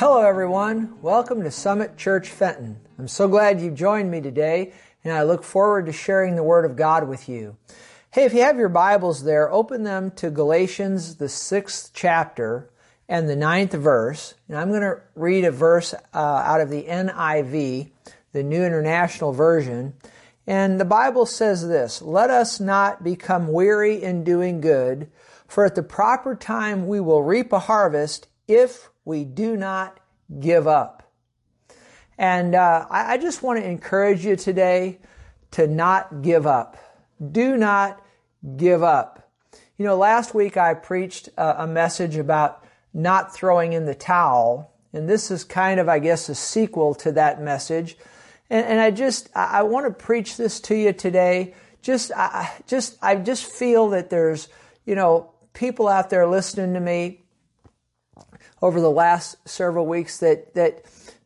Hello, everyone. Welcome to Summit Church Fenton. I'm so glad you joined me today, and I look forward to sharing the Word of God with you. Hey, if you have your Bibles there, open them to Galatians, the sixth chapter, and the ninth verse. And I'm going to read a verse uh, out of the NIV, the New International Version. And the Bible says this Let us not become weary in doing good, for at the proper time we will reap a harvest if we do not give up. And uh, I, I just want to encourage you today to not give up. Do not give up. You know, last week I preached a, a message about not throwing in the towel, and this is kind of, I guess, a sequel to that message. And, and I just, I, I want to preach this to you today. Just, I, just, I just feel that there's, you know, people out there listening to me over the last several weeks that that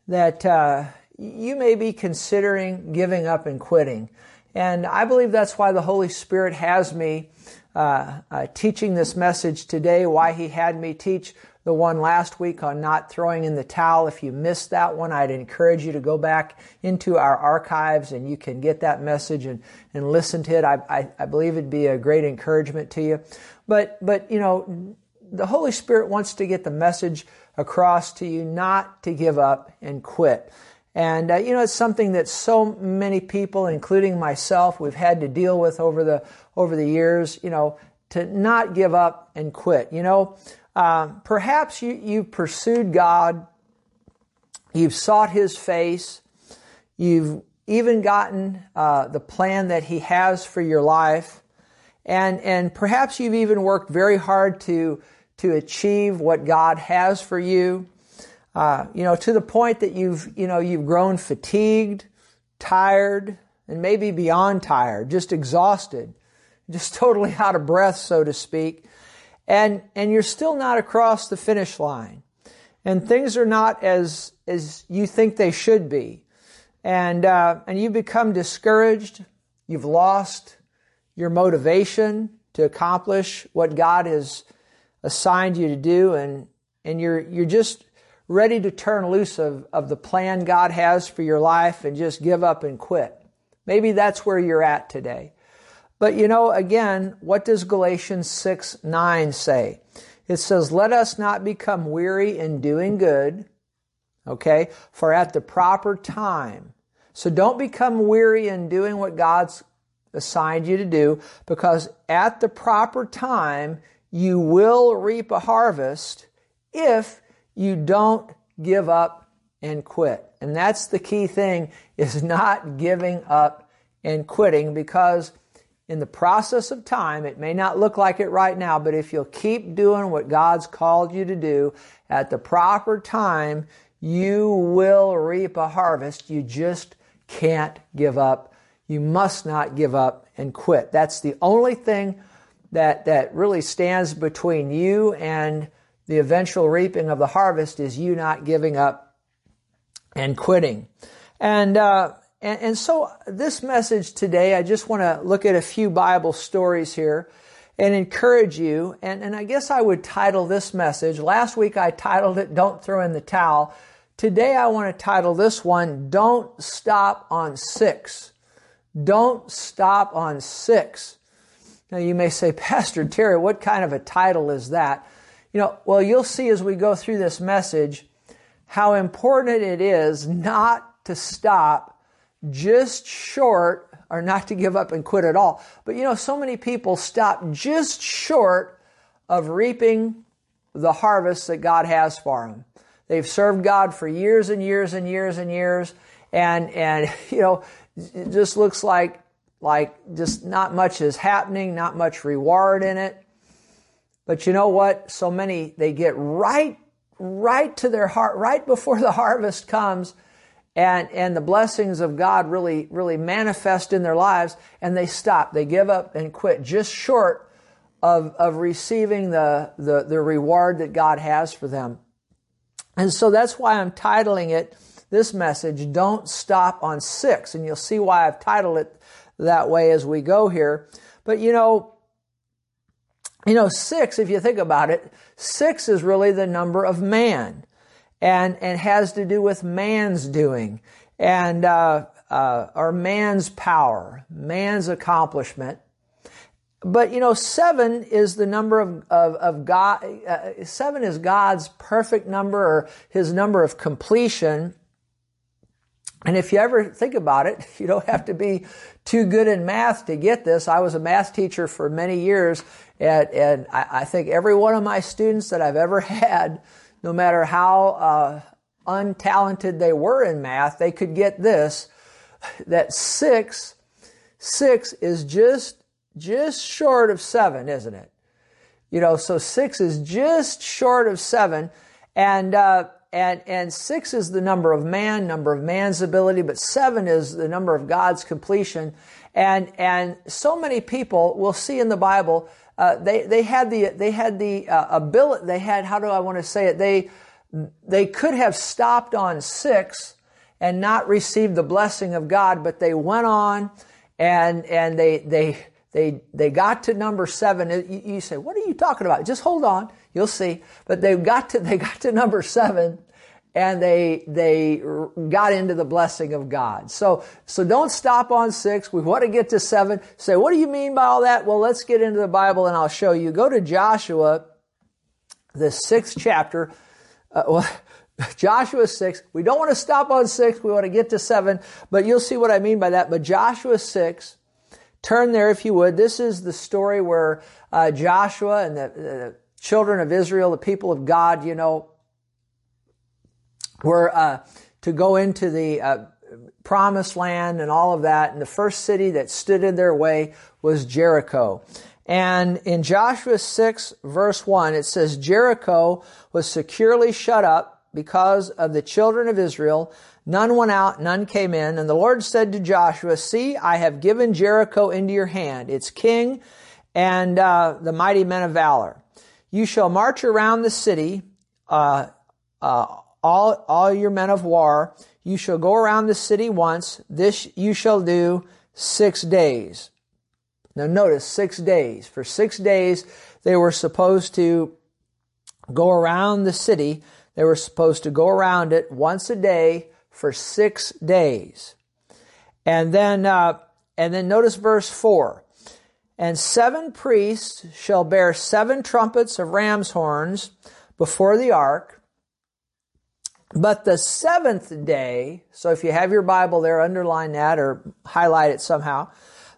that uh, you may be considering giving up and quitting. And I believe that's why the Holy Spirit has me uh, uh, teaching this message today. Why He had me teach the one last week on not throwing in the towel. If you missed that one, I'd encourage you to go back into our archives and you can get that message and, and listen to it. I, I, I believe it'd be a great encouragement to you. But, but, you know, the Holy Spirit wants to get the message across to you not to give up and quit. And uh, you know, it's something that so many people, including myself, we've had to deal with over the over the years. You know, to not give up and quit. You know, uh, perhaps you you pursued God, you've sought His face, you've even gotten uh, the plan that He has for your life, and and perhaps you've even worked very hard to to achieve what God has for you. Uh, you know, to the point that you've, you know, you've grown fatigued, tired, and maybe beyond tired, just exhausted, just totally out of breath, so to speak. And, and you're still not across the finish line. And things are not as, as you think they should be. And, uh, and you become discouraged. You've lost your motivation to accomplish what God has assigned you to do and, and you're, you're just ready to turn loose of, of the plan God has for your life and just give up and quit. Maybe that's where you're at today. But you know, again, what does Galatians 6 9 say? It says, Let us not become weary in doing good, okay, for at the proper time. So don't become weary in doing what God's assigned you to do, because at the proper time, you will reap a harvest if you don't give up and quit. And that's the key thing is not giving up and quitting because in the process of time, it may not look like it right now, but if you'll keep doing what God's called you to do at the proper time, you will reap a harvest. You just can't give up. You must not give up and quit. That's the only thing that, that really stands between you and the eventual reaping of the harvest is you not giving up and quitting. And, uh, and, and so this message today, I just want to look at a few Bible stories here and encourage you. And, and I guess I would title this message. Last week I titled it, Don't Throw in the Towel. Today I want to title this one, Don't Stop on Six. Don't Stop on Six. Now you may say, Pastor Terry, what kind of a title is that? You know, well, you'll see as we go through this message how important it is not to stop just short or not to give up and quit at all. But you know, so many people stop just short of reaping the harvest that God has for them. They've served God for years and years and years and years, and and you know, it just looks like like just not much is happening, not much reward in it. But you know what? So many, they get right, right to their heart, right before the harvest comes and, and the blessings of God really, really manifest in their lives and they stop. They give up and quit just short of, of receiving the, the, the reward that God has for them. And so that's why I'm titling it this message, Don't Stop on Six. And you'll see why I've titled it that way as we go here. But you know, you know, six, if you think about it, six is really the number of man. and, and has to do with man's doing and, uh, uh, or man's power, man's accomplishment. But you know, seven is the number of, of, of God, uh, seven is God's perfect number or his number of completion. And if you ever think about it, you don't have to be too good in math to get this. I was a math teacher for many years, and, and I, I, think every one of my students that I've ever had, no matter how uh, untalented they were in math, they could get this: that six, six is just just short of seven, isn't it? You know, so six is just short of seven, and uh, and and six is the number of man, number of man's ability, but seven is the number of God's completion, and and so many people will see in the Bible. Uh, they they had the they had the uh, ability they had how do I want to say it they they could have stopped on six and not received the blessing of God, but they went on and and they they they, they got to number seven. You, you say, what are you talking about? Just hold on. You'll see. But they got to, they got to number seven and they, they got into the blessing of God. So, so don't stop on six. We want to get to seven. Say, what do you mean by all that? Well, let's get into the Bible and I'll show you. Go to Joshua, the sixth chapter. Uh, well, Joshua 6. We don't want to stop on 6. We want to get to 7, but you'll see what I mean by that. But Joshua 6, Turn there if you would. This is the story where uh, Joshua and the, the, children of Israel, the people of God, you know, were uh, to go into the uh, promised land and all of that. And the first city that stood in their way was Jericho. And in Joshua 6 verse 1, it says, Jericho was securely shut up because of the children of Israel None went out, none came in. And the Lord said to Joshua, See, I have given Jericho into your hand, its king and uh, the mighty men of valor. You shall march around the city, uh, uh, all, all your men of war. You shall go around the city once. This you shall do six days. Now notice six days. For six days, they were supposed to go around the city. They were supposed to go around it once a day for six days. And then, uh, and then notice verse four. And seven priests shall bear seven trumpets of ram's horns before the ark. But the seventh day, so if you have your Bible there, underline that or highlight it somehow.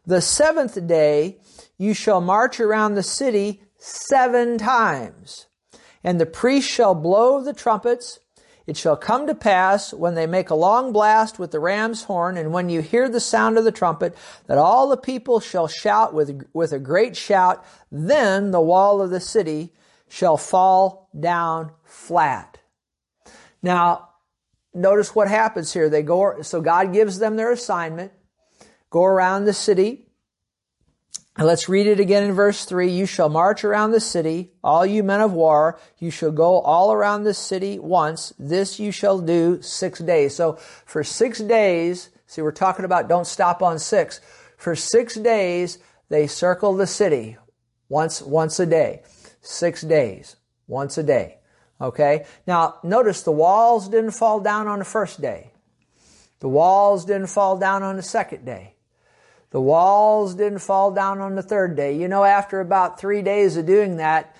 The seventh day, you shall march around the city seven times. And the priests shall blow the trumpets it shall come to pass when they make a long blast with the ram's horn, and when you hear the sound of the trumpet, that all the people shall shout with, with a great shout, then the wall of the city shall fall down flat. Now, notice what happens here. They go, so God gives them their assignment, go around the city, Let's read it again in verse 3. You shall march around the city, all you men of war. You shall go all around the city once. This you shall do six days. So for six days, see, we're talking about don't stop on six. For six days, they circle the city once, once a day. Six days. Once a day. Okay? Now, notice the walls didn't fall down on the first day. The walls didn't fall down on the second day. The walls didn't fall down on the third day. You know, after about three days of doing that,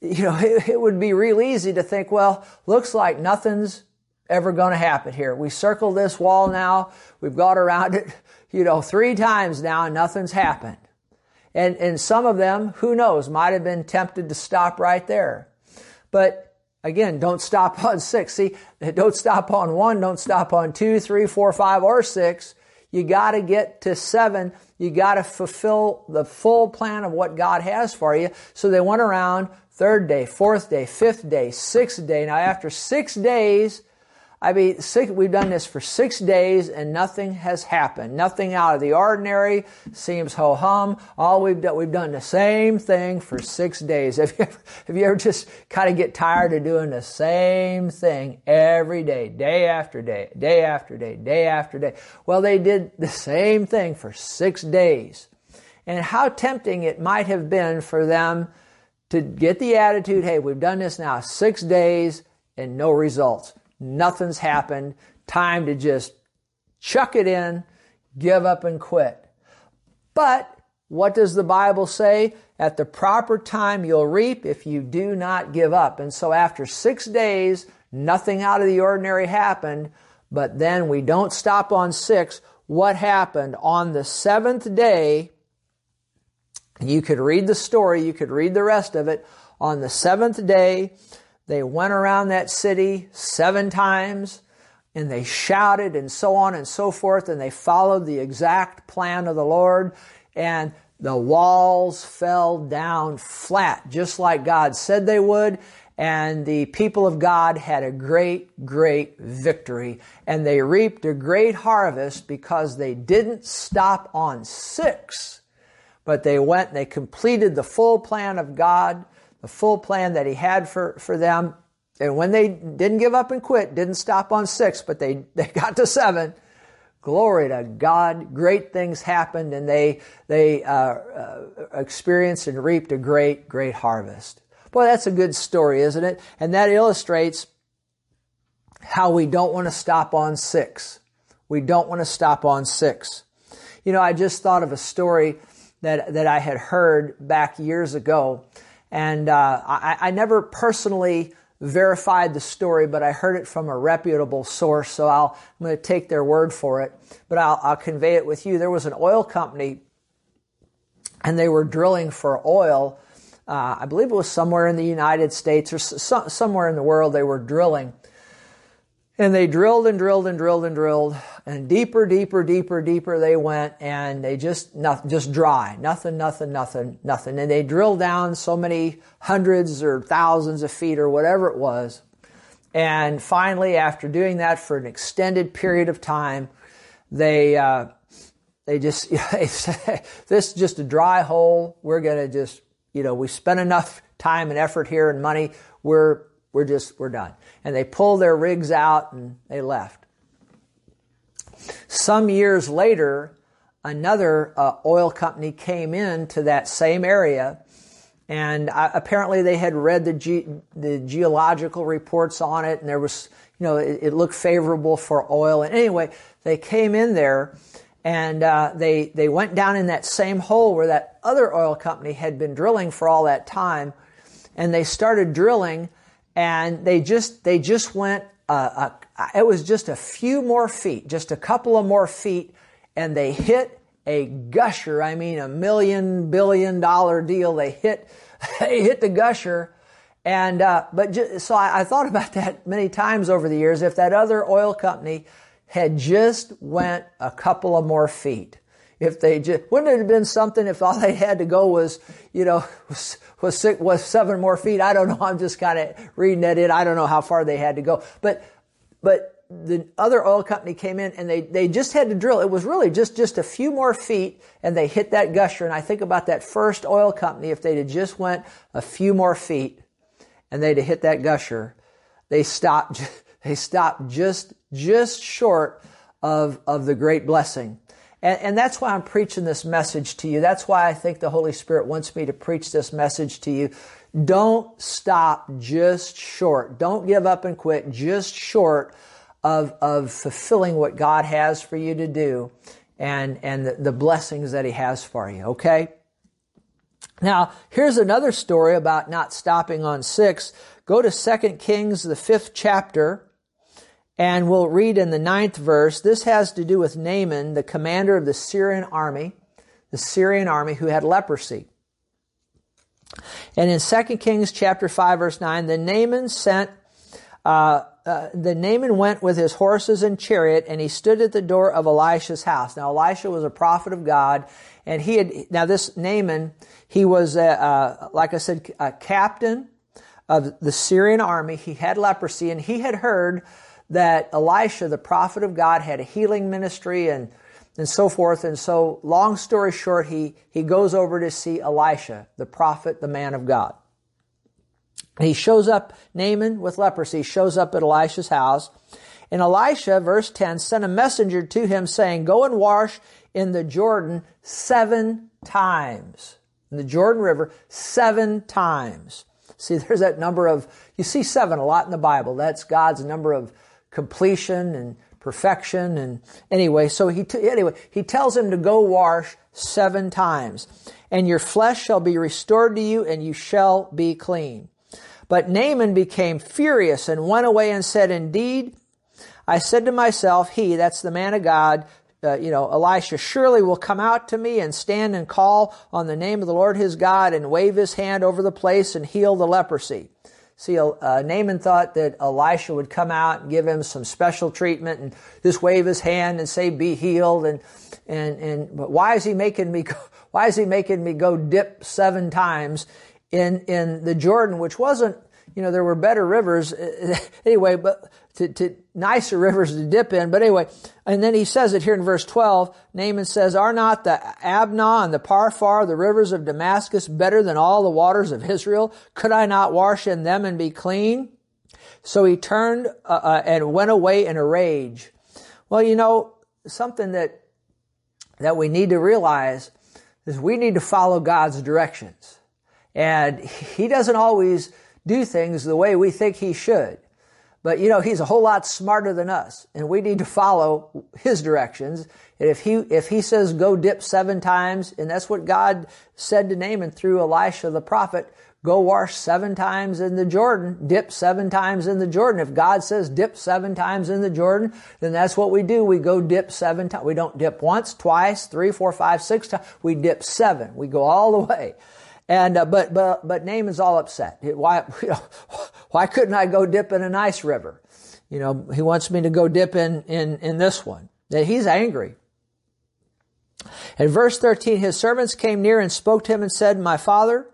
you know, it, it would be real easy to think, well, looks like nothing's ever going to happen here. We circled this wall now. We've got around it, you know, three times now and nothing's happened. And, and some of them, who knows, might have been tempted to stop right there. But again, don't stop on six. See, don't stop on one, don't stop on two, three, four, five, or six. You got to get to seven. You got to fulfill the full plan of what God has for you. So they went around third day, fourth day, fifth day, sixth day. Now after six days, I mean, six, we've done this for six days and nothing has happened. Nothing out of the ordinary. Seems ho hum. All we've done, we've done the same thing for six days. Have you ever, have you ever just kind of get tired of doing the same thing every day, day after day, day after day, day after day? Well, they did the same thing for six days. And how tempting it might have been for them to get the attitude, hey, we've done this now six days and no results. Nothing's happened. Time to just chuck it in, give up and quit. But what does the Bible say? At the proper time you'll reap if you do not give up. And so after six days, nothing out of the ordinary happened, but then we don't stop on six. What happened? On the seventh day, you could read the story, you could read the rest of it. On the seventh day, they went around that city seven times and they shouted and so on and so forth and they followed the exact plan of the Lord and the walls fell down flat just like God said they would and the people of God had a great, great victory. And they reaped a great harvest because they didn't stop on six, but they went and they completed the full plan of God, the full plan that He had for, for them. And when they didn't give up and quit, didn't stop on six, but they, they got to seven, glory to God, great things happened and they, they uh, uh, experienced and reaped a great, great harvest. Boy, that's a good story, isn't it? And that illustrates how we don't want to stop on six. We don't want to stop on six. You know, I just thought of a story that, that I had heard back years ago. And uh, I, I never personally verified the story, but I heard it from a reputable source, so I'll, I'm going to take their word for it. But I'll, I'll convey it with you. There was an oil company, and they were drilling for oil uh, I believe it was somewhere in the United States or so, somewhere in the world they were drilling. And they drilled and drilled and drilled and drilled, and deeper, deeper, deeper, deeper they went, and they just nothing, just dry, nothing, nothing, nothing, nothing. And they drilled down so many hundreds or thousands of feet or whatever it was. And finally, after doing that for an extended period of time, they uh, they just this is just a dry hole. We're gonna just you know, we spent enough time and effort here and money. We're, we're just, we're done. And they pulled their rigs out and they left. Some years later, another uh, oil company came in to that same area and uh, apparently they had read the, ge- the geological reports on it and there was you know it, it, looked favorable for oil and anyway they came in there and uh, they they went down in that same hole where that other oil company had been drilling for all that time, and they started drilling, and they just they just went. Uh, uh, it was just a few more feet, just a couple of more feet, and they hit a gusher. I mean, a million billion dollar deal. They hit they hit the gusher. And uh, but just, so I, I thought about that many times over the years. If that other oil company had just went a couple of more feet. If they just, wouldn't it have been something if all they had to go was, you know, was, was, six, was seven more feet? I don't know. I'm just kind of reading that in. I don't know how far they had to go. But, but the other oil company came in and they, they just had to drill. It was really just, just a few more feet and they hit that gusher. And I think about that first oil company, if they'd have just went a few more feet and they'd have hit that gusher, they stopped, they stopped just, just short of, of the great blessing. And, and that's why I'm preaching this message to you. That's why I think the Holy Spirit wants me to preach this message to you. Don't stop just short. Don't give up and quit just short of, of fulfilling what God has for you to do and, and the, the blessings that He has for you, okay? Now, here's another story about not stopping on six. Go to 2 Kings, the fifth chapter, and we'll read in the ninth verse, this has to do with Naaman, the commander of the Syrian army, the Syrian army who had leprosy. And in 2 Kings chapter 5 verse 9, the Naaman sent, uh, uh, the Naaman went with his horses and chariot and he stood at the door of Elisha's house. Now Elisha was a prophet of God and he had, now this Naaman, he was, uh, like I said, a captain of the Syrian army. He had leprosy and he had heard that Elisha, the prophet of God, had a healing ministry and, and so forth. And so, long story short, he, he goes over to see Elisha, the prophet, the man of God. he shows up, Naaman with leprosy, shows up at Elisha's house. And Elisha, verse 10, sent a messenger to him saying, Go and wash in the Jordan seven times. In the Jordan River, seven times. See, there's that number of, you see seven a lot in the Bible. That's God's number of completion and perfection. And anyway, so he, t- anyway, he tells him to go wash seven times. And your flesh shall be restored to you and you shall be clean. But Naaman became furious and went away and said, Indeed, I said to myself, He, that's the man of God, uh, you know, Elisha surely will come out to me and stand and call on the name of the Lord his God and wave his hand over the place and heal the leprosy. See, uh, Naaman thought that Elisha would come out and give him some special treatment and just wave his hand and say, "Be healed." And and and but why is he making me? Go, why is he making me go dip seven times in in the Jordan, which wasn't you know, there were better rivers anyway, but to, to, nicer rivers to dip in. But anyway, and then he says it here in verse 12. Naaman says, Are not the Abana and the Pharpar, the rivers of Damascus, better than all the waters of Israel? Could I not wash in them and be clean? So he turned uh, uh, and went away in a rage. Well, you know, something that, that we need to realize is we need to follow God's directions. And he doesn't always do things the way we think he should. But you know, he's a whole lot smarter than us, and we need to follow his directions. And if he if he says go dip seven times, and that's what God said to Naaman through Elisha the prophet, go wash seven times in the Jordan, dip seven times in the Jordan. If God says dip seven times in the Jordan, then that's what we do. We go dip seven times. We don't dip once, twice, three, four, five, six times. We dip seven. We go all the way. And uh, but but but Naaman's all upset. Why you know, why couldn't I go dip in a nice river? You know, he wants me to go dip in in in this one. That he's angry. In verse 13, his servants came near and spoke to him and said, My father,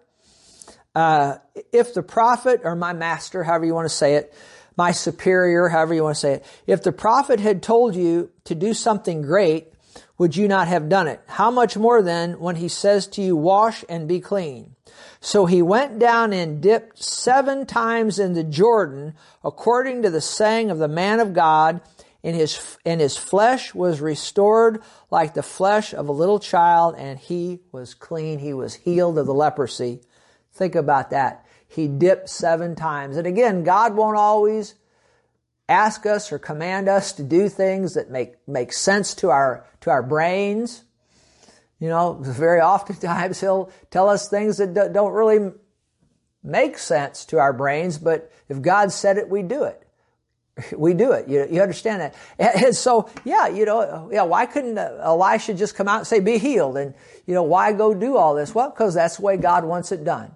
uh, if the prophet, or my master, however you want to say it, my superior, however you want to say it, if the prophet had told you to do something great, would you not have done it? How much more then when he says to you, wash and be clean? So he went down and dipped seven times in the Jordan, according to the saying of the man of God, and his, and his flesh was restored like the flesh of a little child, and he was clean. He was healed of the leprosy. Think about that. He dipped seven times. And again, God won't always ask us or command us to do things that make, make sense to our, to our brains. You know, very oftentimes he'll tell us things that don't really make sense to our brains, but if God said it, we do it. We do it. You, you understand that? And so, yeah, you know, yeah, why couldn't uh, Elisha just come out and say, be healed? And, you know, why go do all this? Well, because that's the way God wants it done.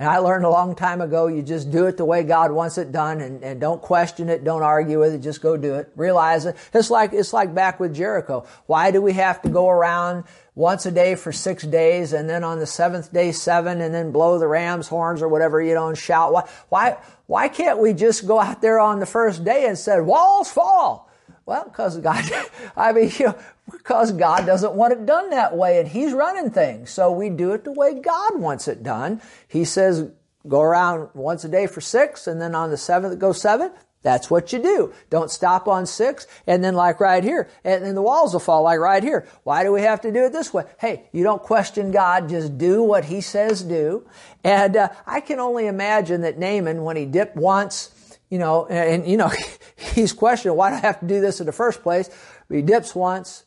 And I learned a long time ago, you just do it the way God wants it done and, and don't question it, don't argue with it, just go do it. Realize it. It's like, it's like back with Jericho. Why do we have to go around once a day for six days and then on the seventh day seven and then blow the ram's horns or whatever, you know, and shout? Why, why, why can't we just go out there on the first day and said, walls fall? Well, because God, I mean, you know, because God doesn't want it done that way and He's running things. So we do it the way God wants it done. He says, go around once a day for six and then on the seventh go seven. That's what you do. Don't stop on six and then like right here and then the walls will fall like right here. Why do we have to do it this way? Hey, you don't question God. Just do what He says do. And uh, I can only imagine that Naaman, when he dipped once, you know, and, and you know, he's questioning, why do I have to do this in the first place? He dips once,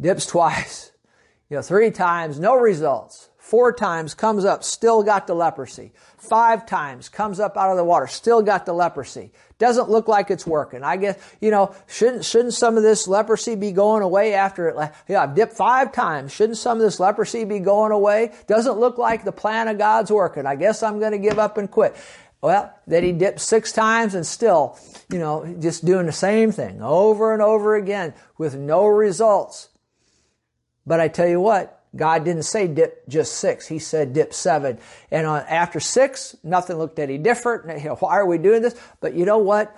dips twice, you know, three times, no results. Four times comes up, still got the leprosy. Five times comes up out of the water, still got the leprosy. Doesn't look like it's working. I guess, you know, shouldn't, shouldn't some of this leprosy be going away after it? Yeah, I've dipped five times. Shouldn't some of this leprosy be going away? Doesn't look like the plan of God's working. I guess I'm going to give up and quit. Well, then he dipped six times and still, you know, just doing the same thing over and over again with no results. But I tell you what, God didn't say dip just six. He said dip seven. And on, after six, nothing looked any different. Why are we doing this? But you know what?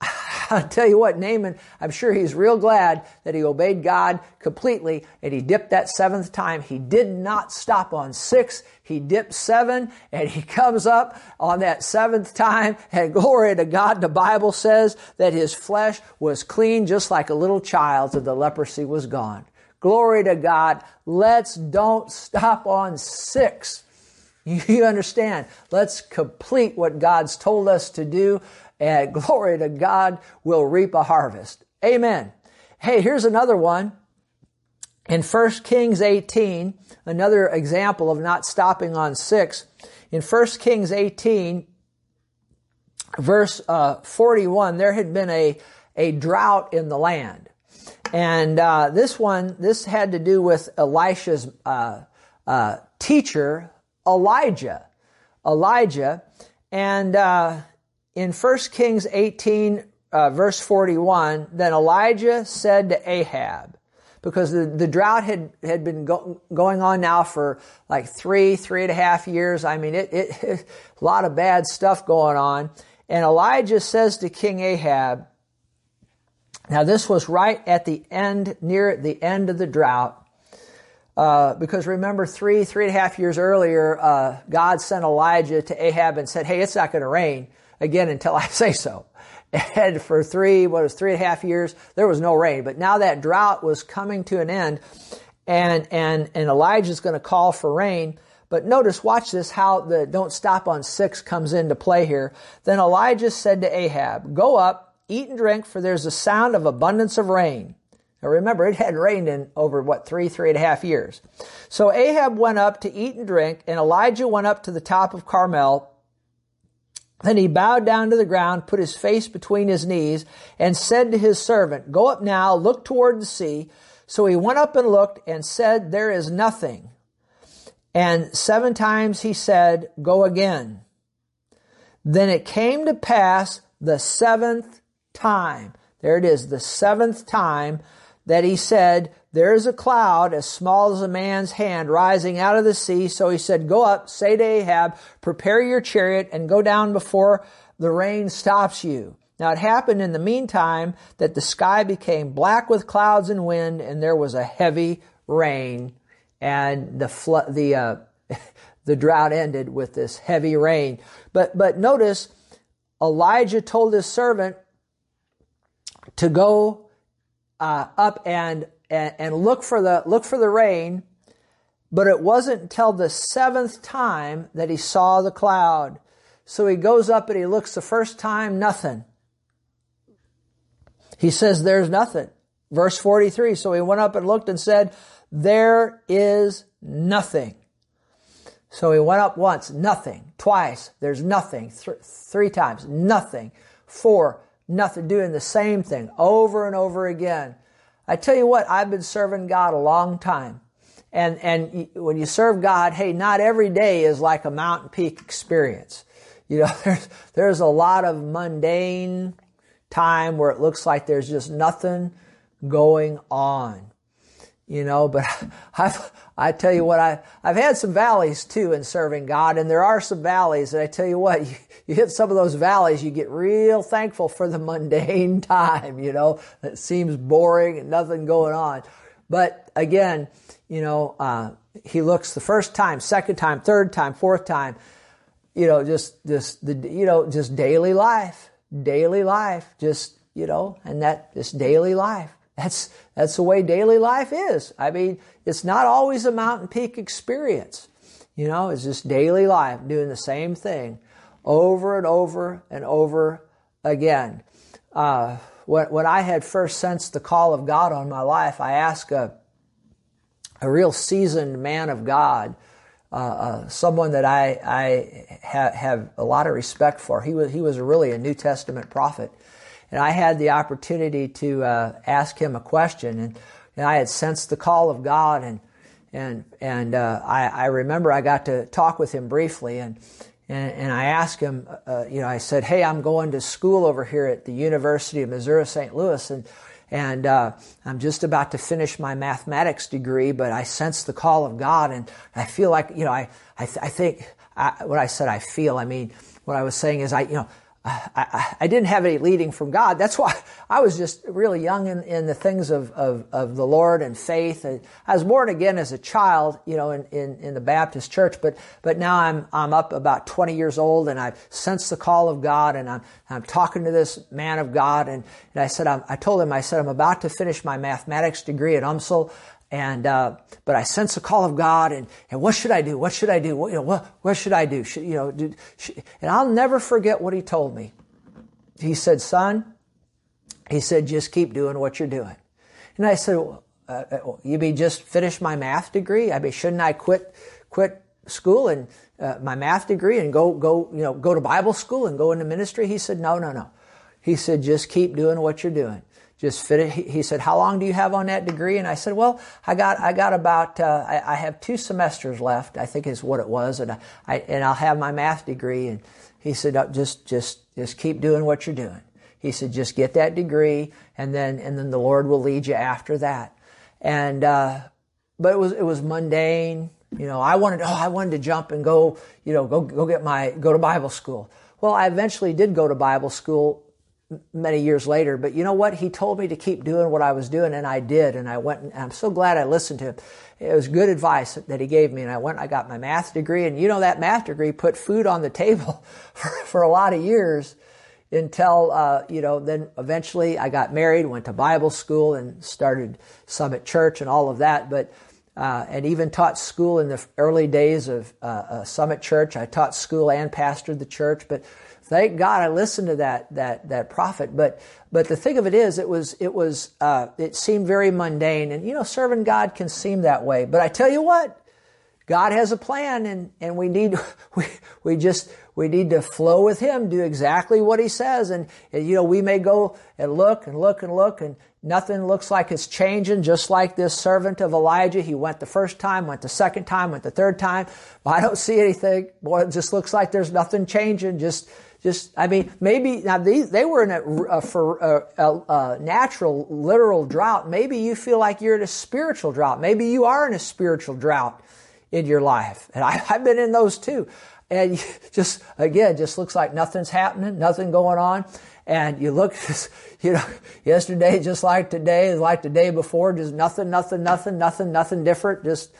I'll tell you what, Naaman, I'm sure he's real glad that he obeyed God completely and he dipped that seventh time. He did not stop on six. He dipped seven and he comes up on that seventh time and glory to God. The Bible says that his flesh was clean just like a little child's and the leprosy was gone. Glory to God. Let's don't stop on six. You understand? Let's complete what God's told us to do, and glory to God, we'll reap a harvest. Amen. Hey, here's another one. In 1 Kings 18, another example of not stopping on 6. In 1 Kings 18, verse uh, 41, there had been a, a drought in the land. And uh, this one, this had to do with Elisha's uh, uh teacher, Elijah. Elijah. And uh, in 1 Kings 18, uh, verse 41, then Elijah said to Ahab, because the, the drought had, had been go, going on now for like three, three and a half years. I mean, it, it, it, a lot of bad stuff going on. And Elijah says to King Ahab, now this was right at the end, near the end of the drought. Uh, because remember, three, three and a half years earlier, uh, God sent Elijah to Ahab and said, hey, it's not going to rain again until I say so. And for three, what was three and a half years, there was no rain. But now that drought was coming to an end, and and and Elijah's going to call for rain. But notice, watch this, how the don't stop on six comes into play here. Then Elijah said to Ahab, Go up, eat and drink, for there's a sound of abundance of rain. Now remember, it had rained in over what, three, three and a half years. So Ahab went up to eat and drink, and Elijah went up to the top of Carmel. Then he bowed down to the ground, put his face between his knees, and said to his servant, Go up now, look toward the sea. So he went up and looked and said, There is nothing. And seven times he said, Go again. Then it came to pass the seventh time. There it is, the seventh time that he said, There is a cloud as small as a man's hand rising out of the sea. So he said, Go up, say to Ahab, prepare your chariot and go down before the rain stops you. Now it happened in the meantime that the sky became black with clouds and wind, and there was a heavy rain and the flood, the uh, the drought ended with this heavy rain. But but notice Elijah told his servant to go uh, up and, and and look for the look for the rain. But it wasn't until the seventh time that he saw the cloud. So he goes up and he looks the first time, nothing. He says, There's nothing. Verse 43. So he went up and looked and said, there is nothing. So he went up once, nothing. Twice, there's nothing. Th- three times, nothing. Four, nothing. Doing the same thing over and over again. I tell you what, I've been serving God a long time. And, and when you serve God, hey, not every day is like a mountain peak experience. You know, there's, there's a lot of mundane time where it looks like there's just nothing going on you know, but I've, I tell you what, I, I've had some valleys too in serving God, and there are some valleys, and I tell you what, you, you hit some of those valleys, you get real thankful for the mundane time, you know, that seems boring and nothing going on. But again, you know, uh, he looks the first time, second time, third time, fourth time, you know, just, just the, you know, just daily life, daily life, just, you know, and that, just daily life. That's, that's the way daily life is. I mean, it's not always a mountain peak experience. You know, it's just daily life doing the same thing over and over and over again. Uh, when, when I had first sensed the call of God on my life, I asked a, a real seasoned man of God, uh, uh, someone that I, I ha- have a lot of respect for. He was, he was really a New Testament prophet. And I had the opportunity to uh, ask him a question, and, and, I had sensed the call of God, and and and uh, I, I, remember I got to talk with him briefly, and and, and I asked him, uh, you know, I said, "Hey, I'm going to school over here at the University of Missouri St. Louis, and and uh, I'm just about to finish my mathematics degree, but I sense the call of God, and I feel like, you know, I I, th- I think I, what I said I feel, I mean, what I was saying is I, you know, I, I, didn't have any leading from God. That's why I was just really young in, in the things of, of, of, the Lord and faith. I was born again as a child, you know, in, in, in, the Baptist church, but, but now I'm, I'm up about 20 years old and I've sensed the call of God and I'm, I'm talking to this man of God and, and I said, I'm, i told him, I said, I'm about to finish my mathematics degree at UMSL And uh, but I sense the call of God, and, and what should I do? What should I do? What, you know, what, what should I do? Should, you know, do, should, and I'll never forget what he told me. He said, "Son," he said, "just keep doing what you're doing." And I said, uh, uh "You mean just finish my math degree? I mean, shouldn't I quit quit school and uh, my math degree and go go you know go to Bible school and go into ministry?" He said, "No, no, no." He said, "Just keep doing what you're doing." Just fit it. He said, "How long do you have on that degree?" And I said, "Well, I got I got about uh, I, I, have two semesters left. I think is what it was, and I, and I'll have my math degree." And he said, oh, "Just just just keep doing what you're doing." He said, "Just get that degree, and then and then the Lord will lead you after that." And uh, but it was it was mundane. You know, I wanted oh I wanted to jump and go you know go go get my go to Bible school. Well, I eventually did go to Bible school many years later. But you know what? He told me to keep doing what I was doing, and I did. And I went, and I'm so glad I listened to him. It was good advice that he gave me. And I went, I got my math degree, and you know that math degree put food on the table for, for a lot of years until uh, you know. Then eventually, I got married, went to Bible school, and started Summit Church and all of that. But uh, and even taught school in the early days of uh, uh Summit Church. I taught school and pastored the church, but Thank God I listened to that that that prophet. But but the thing of it is, it was it was uh, it seemed very mundane, and you know, serving God can seem that way. But I tell you what, God has a plan, and and we need we we just we need to flow with Him, do exactly what He says, and, and you know, we may go and look and look and look, and nothing looks like it's changing. Just like this servant of Elijah, he went the first time, went the second time, went the third time. But I don't see anything. Boy, it just looks like there's nothing changing. Just just, I mean, maybe now these, they were in a, a a, a, natural, literal drought. Maybe you feel like you're in a spiritual drought. Maybe you are in a spiritual drought in your life, and I, I've been in those too. And just again, just looks like nothing's happening, nothing going on. And you look, you know, yesterday just like today, like the day before, just nothing, nothing, nothing, nothing, nothing different. Just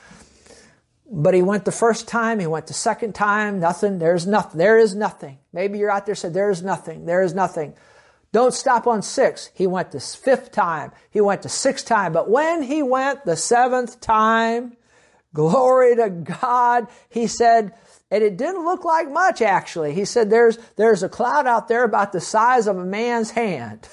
but he went the first time, he went the second time, nothing, there's nothing, there is nothing. Maybe you're out there said, there is nothing, there is nothing. Don't stop on six. He went the fifth time, he went the sixth time, but when he went the seventh time, glory to God, he said, and it didn't look like much actually. He said, there's, there's a cloud out there about the size of a man's hand.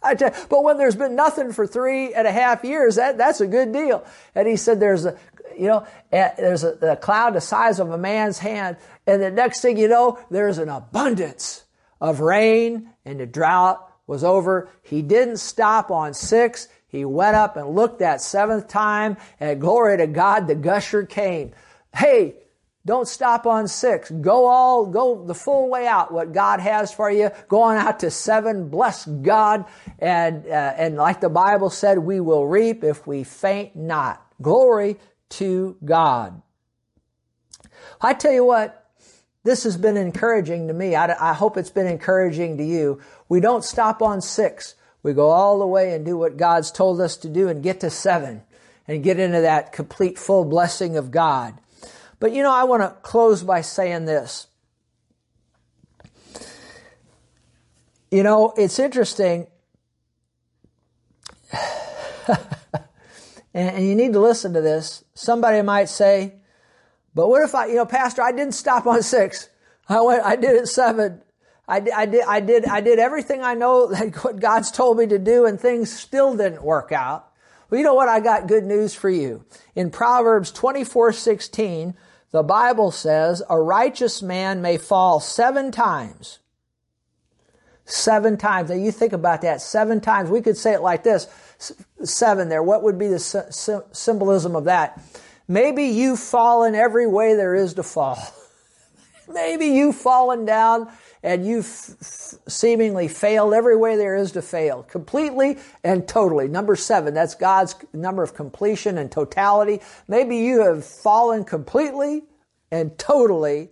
but when there's been nothing for three and a half years, that, that's a good deal. And he said, there's a, you know, there's a, a cloud the size of a man's hand. And the next thing you know, there's an abundance of rain and the drought was over. He didn't stop on six. He went up and looked that seventh time and glory to God, the gusher came. Hey, don't stop on six. Go all, go the full way out. What God has for you. Go on out to seven. Bless God. And, uh, and like the Bible said, we will reap if we faint not. Glory to God. I tell you what, this has been encouraging to me. I, I, hope it's been encouraging to you. We don't stop on six. We go all the way and do what God's told us to do and get to seven and get into that complete full blessing of God. But you know, I want to close by saying this. You know, it's interesting. and, and you need to listen to this. Somebody might say, but what if I, you know, Pastor, I didn't stop on six. I went, I did it seven. I I did, I did, I did everything I know that what God's told me to do and things still didn't work out. Well, you know what? I got good news for you. In Proverbs 24, 16, the Bible says, a righteous man may fall seven times. Seven times. Now you think about that. Seven times. We could say it like this seven there. What would be the symbolism of that? Maybe you've fallen every way there is to fall. Maybe you've fallen down and you've seemingly failed every way there is to fail, completely and totally. Number seven, that's God's number of completion and totality. Maybe you have fallen completely and totally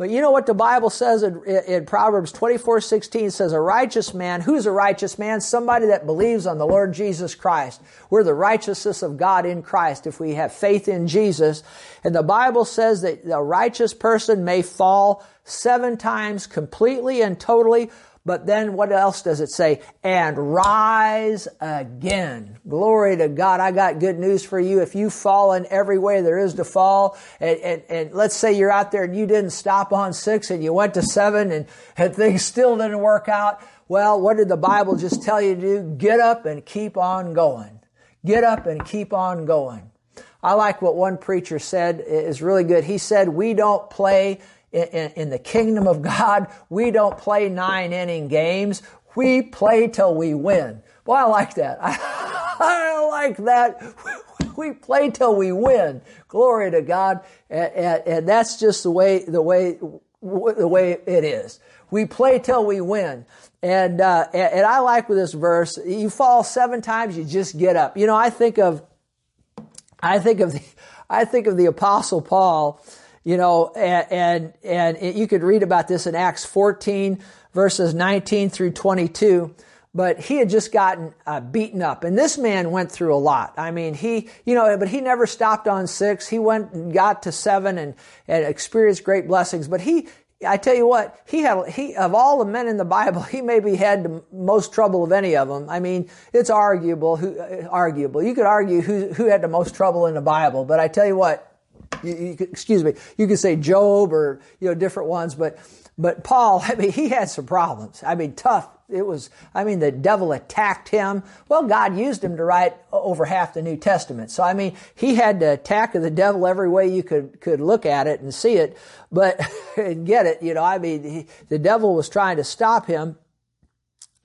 but you know what the Bible says in, in, Proverbs 24, 16 says, a righteous man, who's a righteous man? Somebody that believes on the Lord Jesus Christ. We're the righteousness of God in Christ if we have faith in Jesus. And the Bible says that a righteous person may fall seven times completely and totally, But then what else does it say? And rise again. Glory to God. I got good news for you. If you've fallen every way there is to fall, and, and, and let's say you're out there and you didn't stop on six and you went to seven and, and things still didn't work out. Well, what did the Bible just tell you to do? Get up and keep on going. Get up and keep on going. I like what one preacher said is really good. He said, we don't play in, in, the kingdom of God, we don't play nine inning games. We play till we win. Boy, I like that. I, I like that. We play till we win. Glory to God. And, and, and that's just the way, the way, the way it is. We play till we win. And, uh, and I like with this verse, you fall seven times, you just get up. You know, I think of, I think of the, I think of the apostle Paul, you know, and, and, and you could read about this in Acts 14 verses 19 through 22 but he had just gotten uh, beaten up. And this man went through a lot. I mean, he, you know, but he never stopped on six. He went and got to seven and, and experienced great blessings. But he, I tell you what, he had, he, of all the men in the Bible, he maybe had the most trouble of any of them. I mean, it's arguable, who, uh, arguable. You could argue who, who had the most trouble in the Bible, but I tell you what, you, you excuse me, you could say Job or, you know, different ones, but, but Paul, I mean, he had some problems. I mean, tough. It was, I mean, the devil attacked him. Well, God used him to write over half the New Testament. So, I mean, he had to attack the devil every way you could, could look at it and see it, but, and get it, you know, I mean, he, the devil was trying to stop him.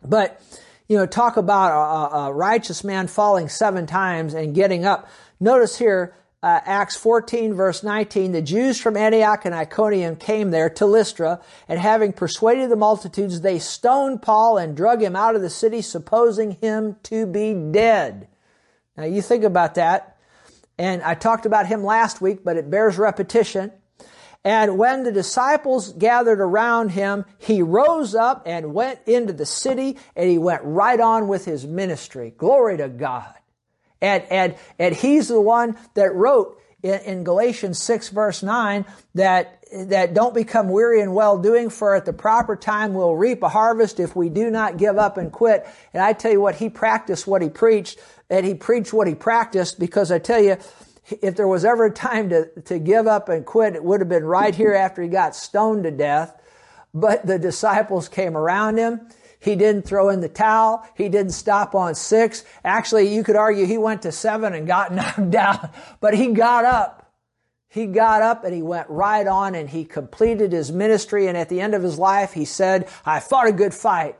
But, you know, talk about a, a righteous man falling seven times and getting up. Notice here, uh, Acts 14 verse 19, the Jews from Antioch and Iconium came there to Lystra, and having persuaded the multitudes, they stoned Paul and drug him out of the city, supposing him to be dead. Now you think about that. And I talked about him last week, but it bears repetition. And when the disciples gathered around him, he rose up and went into the city and he went right on with his ministry. Glory to God. And, and, and he's the one that wrote in, in Galatians 6 verse 9 that, that don't become weary in well doing for at the proper time we'll reap a harvest if we do not give up and quit. And I tell you what, he practiced what he preached and he preached what he practiced because I tell you, if there was ever a time to, to give up and quit, it would have been right here after he got stoned to death. But the disciples came around him he didn't throw in the towel. He didn't stop on six. Actually, you could argue he went to seven and got knocked down, but he got up. He got up and he went right on and he completed his ministry. And at the end of his life, he said, I fought a good fight.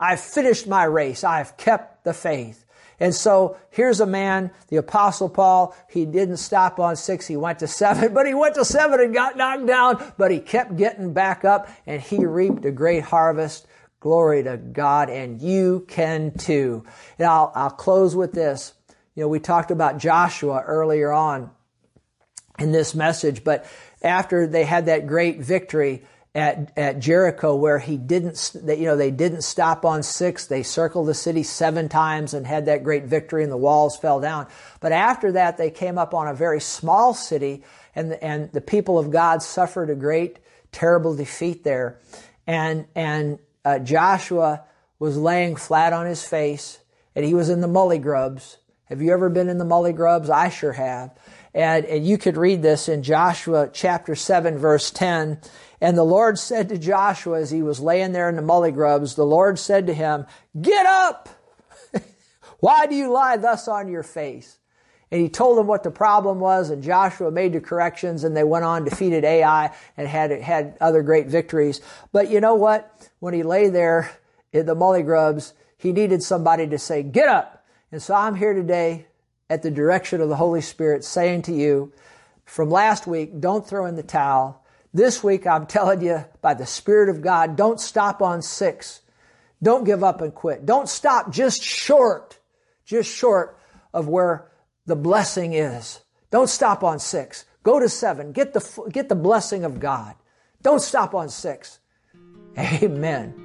I've finished my race. I've kept the faith. And so here's a man, the apostle Paul, he didn't stop on six, he went to seven, but he went to seven and got knocked down, but he kept getting back up and he reaped a great harvest Glory to God, and you can too. And I'll, I'll close with this. You know, we talked about Joshua earlier on in this message, but after they had that great victory at, at Jericho where he didn't, you know, they didn't stop on six. They circled the city seven times and had that great victory and the walls fell down. But after that, they came up on a very small city and, and the people of God suffered a great, terrible defeat there. And, and uh, Joshua was laying flat on his face and he was in the mully grubs. Have you ever been in the mully grubs? I sure have. And, and you could read this in Joshua chapter 7 verse 10. And the Lord said to Joshua as he was laying there in the mully grubs, the Lord said to him, get up! Why do you lie thus on your face? And he told them what the problem was, and Joshua made the corrections, and they went on, defeated Ai, and had, had other great victories. But you know what? When he lay there in the mully grubs, he needed somebody to say, get up. And so I'm here today at the direction of the Holy Spirit saying to you from last week, don't throw in the towel. This week, I'm telling you by the Spirit of God, don't stop on six. Don't give up and quit. Don't stop just short, just short of where the blessing is. Don't stop on six. Go to seven. Get the, get the blessing of God. Don't stop on six. Amen.